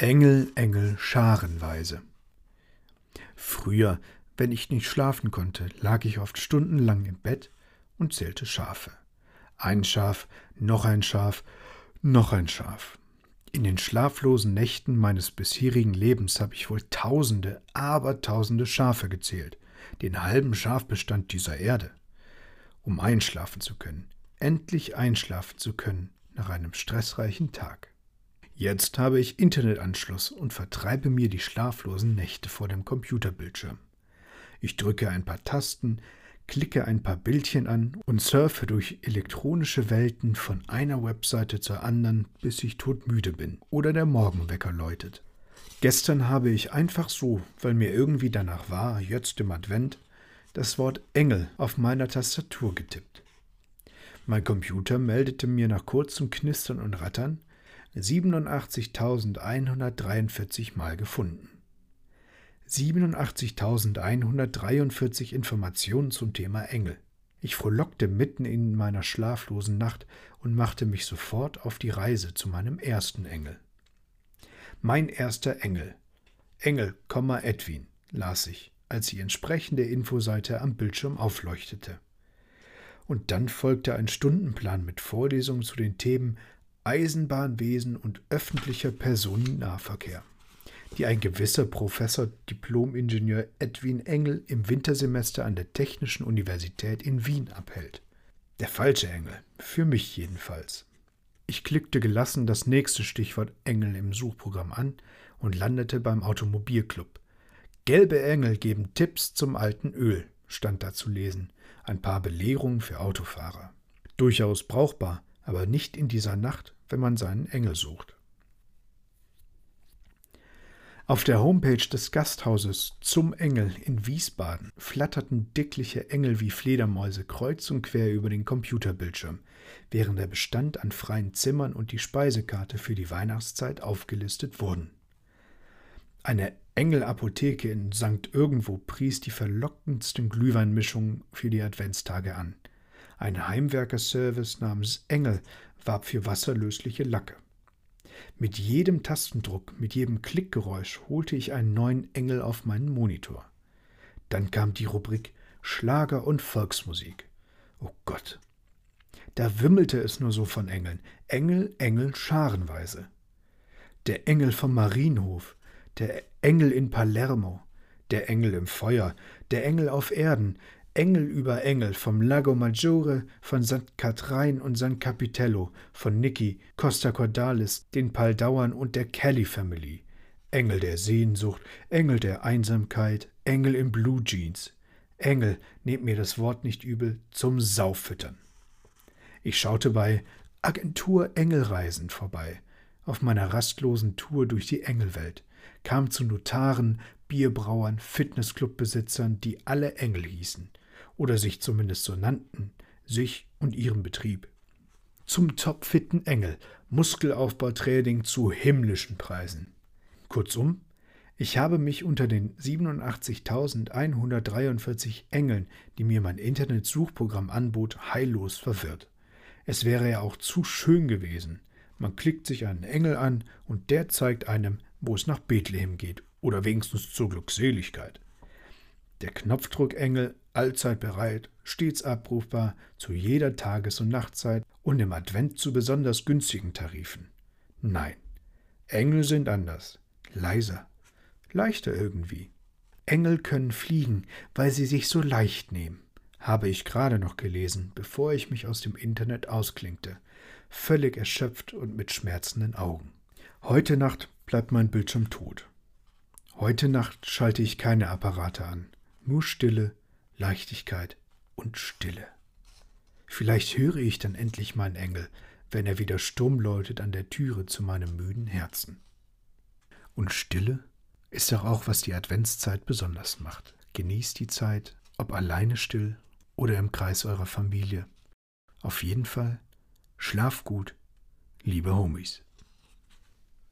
Engel, Engel, scharenweise. Früher, wenn ich nicht schlafen konnte, lag ich oft stundenlang im Bett und zählte Schafe. Ein Schaf, noch ein Schaf, noch ein Schaf. In den schlaflosen Nächten meines bisherigen Lebens habe ich wohl tausende, abertausende Schafe gezählt, den halben Schafbestand dieser Erde. Um einschlafen zu können, endlich einschlafen zu können nach einem stressreichen Tag. Jetzt habe ich Internetanschluss und vertreibe mir die schlaflosen Nächte vor dem Computerbildschirm. Ich drücke ein paar Tasten, klicke ein paar Bildchen an und surfe durch elektronische Welten von einer Webseite zur anderen, bis ich todmüde bin oder der Morgenwecker läutet. Gestern habe ich einfach so, weil mir irgendwie danach war, jetzt im Advent, das Wort Engel auf meiner Tastatur getippt. Mein Computer meldete mir nach kurzem Knistern und Rattern, 87.143 Mal gefunden. 87.143 Informationen zum Thema Engel. Ich frohlockte mitten in meiner schlaflosen Nacht und machte mich sofort auf die Reise zu meinem ersten Engel. Mein erster Engel. Engel, Edwin, las ich, als die entsprechende Infoseite am Bildschirm aufleuchtete. Und dann folgte ein Stundenplan mit Vorlesungen zu den Themen Eisenbahnwesen und öffentlicher Personennahverkehr, die ein gewisser Professor Diplomingenieur Edwin Engel im Wintersemester an der Technischen Universität in Wien abhält. Der falsche Engel, für mich jedenfalls. Ich klickte gelassen das nächste Stichwort Engel im Suchprogramm an und landete beim Automobilclub. Gelbe Engel geben Tipps zum alten Öl, stand da zu lesen. Ein paar Belehrungen für Autofahrer. Durchaus brauchbar, aber nicht in dieser Nacht, wenn man seinen Engel sucht. Auf der Homepage des Gasthauses Zum Engel in Wiesbaden flatterten dickliche Engel wie Fledermäuse kreuz und quer über den Computerbildschirm, während der Bestand an freien Zimmern und die Speisekarte für die Weihnachtszeit aufgelistet wurden. Eine Engelapotheke in St. Irgendwo pries die verlockendsten Glühweinmischungen für die Adventstage an. Ein Heimwerkerservice namens Engel warb für wasserlösliche Lacke. Mit jedem Tastendruck, mit jedem Klickgeräusch holte ich einen neuen Engel auf meinen Monitor. Dann kam die Rubrik Schlager und Volksmusik. Oh Gott. Da wimmelte es nur so von Engeln. Engel, Engel, scharenweise. Der Engel vom Marienhof, der Engel in Palermo, der Engel im Feuer, der Engel auf Erden, Engel über Engel, vom Lago Maggiore, von St. Katrein und St. Capitello, von Niki, Costa Cordalis, den Paldauern und der Kelly Family. Engel der Sehnsucht, Engel der Einsamkeit, Engel in Blue Jeans. Engel, nehmt mir das Wort nicht übel, zum Saufüttern. Ich schaute bei Agentur Engelreisen vorbei, auf meiner rastlosen Tour durch die Engelwelt, kam zu Notaren, Bierbrauern, Fitnessclubbesitzern, die alle Engel hießen, oder sich zumindest so nannten, sich und ihren Betrieb. Zum topfitten Engel, Muskelaufbautraining zu himmlischen Preisen. Kurzum, ich habe mich unter den 87.143 Engeln, die mir mein Internetsuchprogramm anbot, heillos verwirrt. Es wäre ja auch zu schön gewesen. Man klickt sich einen Engel an und der zeigt einem, wo es nach Bethlehem geht oder wenigstens zur Glückseligkeit. Der Knopfdruckengel allzeit bereit, stets abrufbar, zu jeder Tages- und Nachtzeit und im Advent zu besonders günstigen Tarifen. Nein, Engel sind anders, leiser, leichter irgendwie. Engel können fliegen, weil sie sich so leicht nehmen, habe ich gerade noch gelesen, bevor ich mich aus dem Internet ausklinkte, völlig erschöpft und mit schmerzenden Augen. Heute Nacht bleibt mein Bildschirm tot. Heute Nacht schalte ich keine Apparate an, nur Stille Leichtigkeit und Stille. Vielleicht höre ich dann endlich meinen Engel, wenn er wieder stumm läutet an der Türe zu meinem müden Herzen. Und Stille ist doch auch, was die Adventszeit besonders macht. Genießt die Zeit, ob alleine still oder im Kreis eurer Familie. Auf jeden Fall, schlaf gut, liebe Homies.